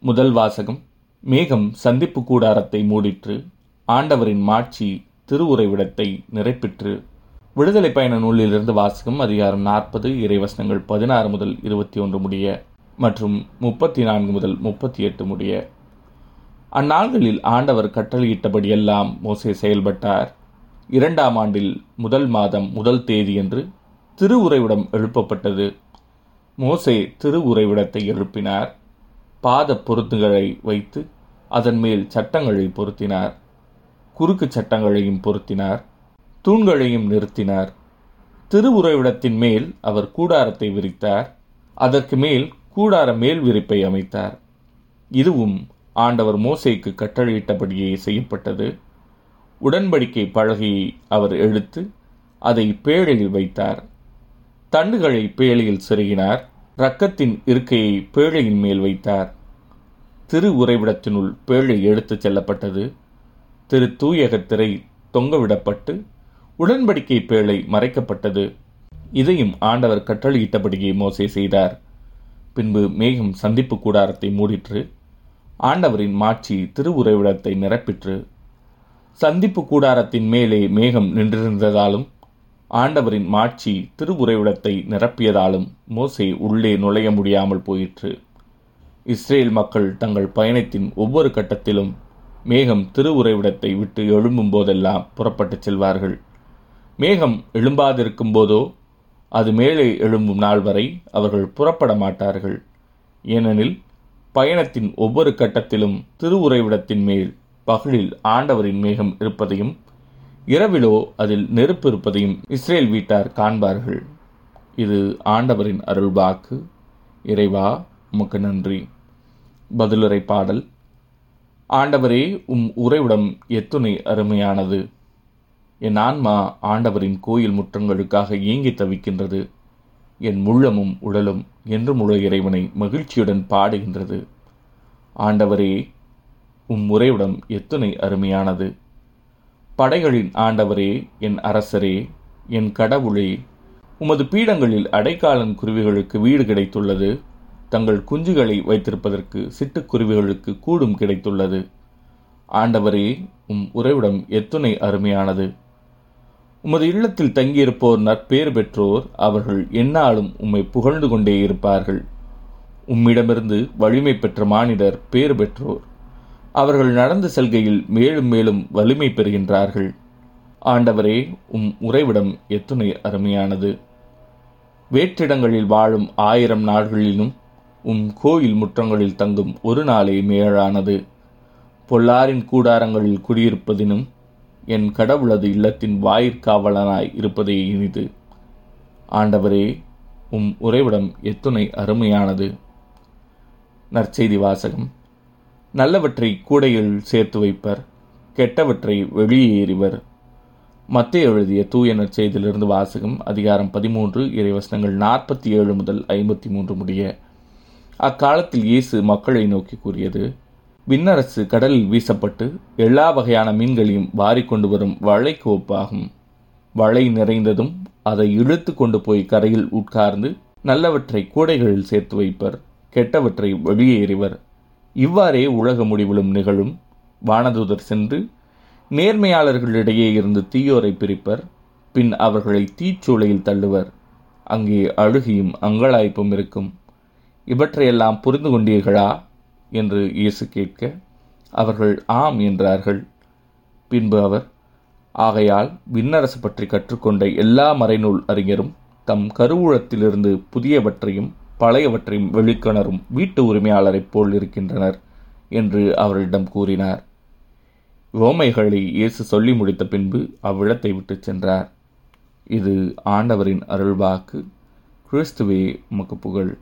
முதல் வாசகம் மேகம் சந்திப்பு கூடாரத்தை மூடிற்று ஆண்டவரின் மாட்சி திருவுறைவிடத்தை நிறைப்பிற்று. விடுதலை பயண நூலிலிருந்து வாசகம் அதிகாரம் நாற்பது இறைவசனங்கள் பதினாறு முதல் இருபத்தி ஒன்று முடிய மற்றும் முப்பத்தி நான்கு முதல் முப்பத்தி எட்டு முடிய. அந்நாள்களில் ஆண்டவர் கட்டளையிட்டபடியெல்லாம் மோசே செயல்பட்டார். இரண்டாம் ஆண்டில் முதல் மாதம் முதல் தேதி என்று திருவுறைவிடம் எழுப்பப்பட்டது. மோசே திருவுறைவிடத்தை எழுப்பினார். பாத பொருத்துகளை வைத்து அதன் மேல் சட்டங்களை பொருத்தினார். குறுக்கு சட்டங்களையும் பொருத்தினார். தூண்களையும் நிறுத்தினார். திருவுறைவிடத்தின் மேல் அவர் கூடாரத்தை விரித்தார். அதற்கு மேல் கூடார மேல் விரிப்பை அமைத்தார். இதுவும் ஆண்டவர் மோசைக்கு கட்டளையிட்டபடியே செய்யப்பட்டது. உடன்படிக்கை பழகியை அவர் எடுத்து அதை பேழையில் வைத்தார். தண்டுகளை பேழையில் செருகினார். ரக்கத்தின் இருக்கையை பேழையின் மேல் வைத்தார். திரு உறைவிடத்தினுள் பேழை எடுத்துச் செல்லப்பட்டது. திரு தூயக திரை தொங்கவிடப்பட்டு உடன்படிக்கை பேழை மறைக்கப்பட்டது. இதையும் ஆண்டவர் கட்டளையிட்டபடியே மோசே செய்தார். பின்பு மேகம் சந்திப்பு கூடாரத்தை மூடிற்று. ஆண்டவரின் மாட்சி திருவுறைவிடத்தை நிரப்பிற்று. சந்திப்பு கூடாரத்தின் மேலே மேகம் நின்றிருந்ததாலும் ஆண்டவரின் மாட்சி திருவுரைவிடத்தை நிரப்பியதாலும் மோசே உள்ளே நுழைய முடியாமல் போயிற்று. இஸ்ரேல் மக்கள் தங்கள் பயணத்தின் ஒவ்வொரு கட்டத்திலும் மேகம் திருவுரைவிடத்தை விட்டு எழும்பும் போதெல்லாம் புறப்பட்டுச் செல்வார்கள். மேகம் எழும்பாதிருக்கும் போதோ அது மேலே எழும்பும் நாள் வரை அவர்கள் புறப்பட மாட்டார்கள். ஏனெனில் பயணத்தின் ஒவ்வொரு கட்டத்திலும் திருவுரைவிடத்தின் மேல் பகலில் ஆண்டவரின் மேகம் இருப்பதையும் இரவிலோ அதில் நெருப்பு இருப்பதையும் இஸ்ரேல் வீட்டார் காண்பார்கள். இது ஆண்டவரின் அருள்வாக்கு. இறைவா உமக்கு நன்றி. பதிலுரை பாடல். ஆண்டவரே உம் உறைவிடம் எத்துணை அருமையானது. என் ஆன்மா ஆண்டவரின் கோயில் முற்றங்களுக்காக ஏங்கி தவிக்கின்றது. என் முள்ளமும் உடலும் என்றும் உள்ள இறைவனை மகிழ்ச்சியுடன் பாடுகின்றது. ஆண்டவரே உம் உறைவிடம் எத்துணை அருமையானது. படைகளின் ஆண்டவரே என் அரசரே என் கடவுளே உமது பீடங்களில் அடைக்காலன் குருவிகளுக்கு வீடு கிடைத்துள்ளது. தங்கள் குஞ்சுகளை வைத்திருப்பதற்கு சிட்டுக்குருவிகளுக்கு கூடும் கிடைத்துள்ளது. ஆண்டவரே உம் உறைவிடம் எத்துணை அருமையானது. உமது இல்லத்தில் தங்கியிருப்போர் நற்பேறு பெற்றோர் அவர்கள் எந்நாளும் உம்மை புகழ்ந்து கொண்டே இருப்பார்கள். உம்மிடமிருந்து வலிமை பெற்ற மானிடர் பேறு பெற்றோர். அவர்கள் நடந்து செல்கையில் மேலும் மேலும் வலிமை பெறுகின்றார்கள். ஆண்டவரே உம் உறைவிடம் எத்துணை அருமையானது. வேற்றிடங்களில் வாழும் ஆயிரம் நாள்களிலும் உம் கோயில் முற்றங்களில் தங்கும் ஒரு நாளே மேலானது. பொல்லாரின் கூடாரங்களில் குடியிருப்பதினும் என் கடவுளது இல்லத்தின் வாயிற்காவலனாய் இருப்பதே இனிது. ஆண்டவரே உம் உறைவிடம் எத்துணை அருமையானது. நற்செய்தி வாசகம். நல்லவற்றை கூடையில் சேர்த்து வைப்பர் கெட்டவற்றை வெளியே எறிவர். மத்திய எழுதிய தூய நற்செய்தியிலிருந்து வாசகம் அதிகாரம் பதிமூன்று இறைவசனங்கள் நாற்பத்தி ஏழு முதல் ஐம்பத்தி மூன்று முடிய அக்காலத்தில் இயேசு மக்களை நோக்கி கூறியது விண்ணரசு கடலில் வீசப்பட்டு எல்லா வகையான மீன்களையும் வாரிக்கொண்டு வரும் வலைக்கு ஒப்பாகும் வலை நிறைந்ததும் அதை இழுத்து கொண்டு போய் கரையில் உட்கார்ந்து நல்லவற்றை கூடைகளில் சேர்த்து வைப்பர் கெட்டவற்றை வெளியே எறிவர். இவ்வாறே உலக முடிவிலும் நிகழும். வானதூதர் சென்று நேர்மையாளர்களிடையே இருந்து தீயோரை பிரிப்பர். பின் அவர்களை தீச்சூளையில் தள்ளுவர். அங்கே அழுகியும் அங்கலாய்ப்பும் இருக்கும். இவற்றையெல்லாம் புரிந்து கொண்டீர்களா? என்று இயேசு கேட்க அவர்கள் ஆம் என்றார்கள். பின்பு அவர் ஆகையால் விண்ணரசு பற்றி கற்றுக்கொண்ட எல்லா மறைநூல் அறிஞரும் தம் கருவூலத்திலிருந்து புதியவற்றையும் பழையவற்றையும் வெளிக்கணரும் வீட்டு உரிமையாளரைப் போல் இருக்கின்றனர் என்று அவரிடம் கூறினார். ரோமைகளை இயேசு சொல்லி முடித்த பின்பு அவ்விடத்தை விட்டு சென்றார். இது ஆண்டவரின் அருள்வாக்கு. கிறிஸ்துவே உமக்கு புகழ்.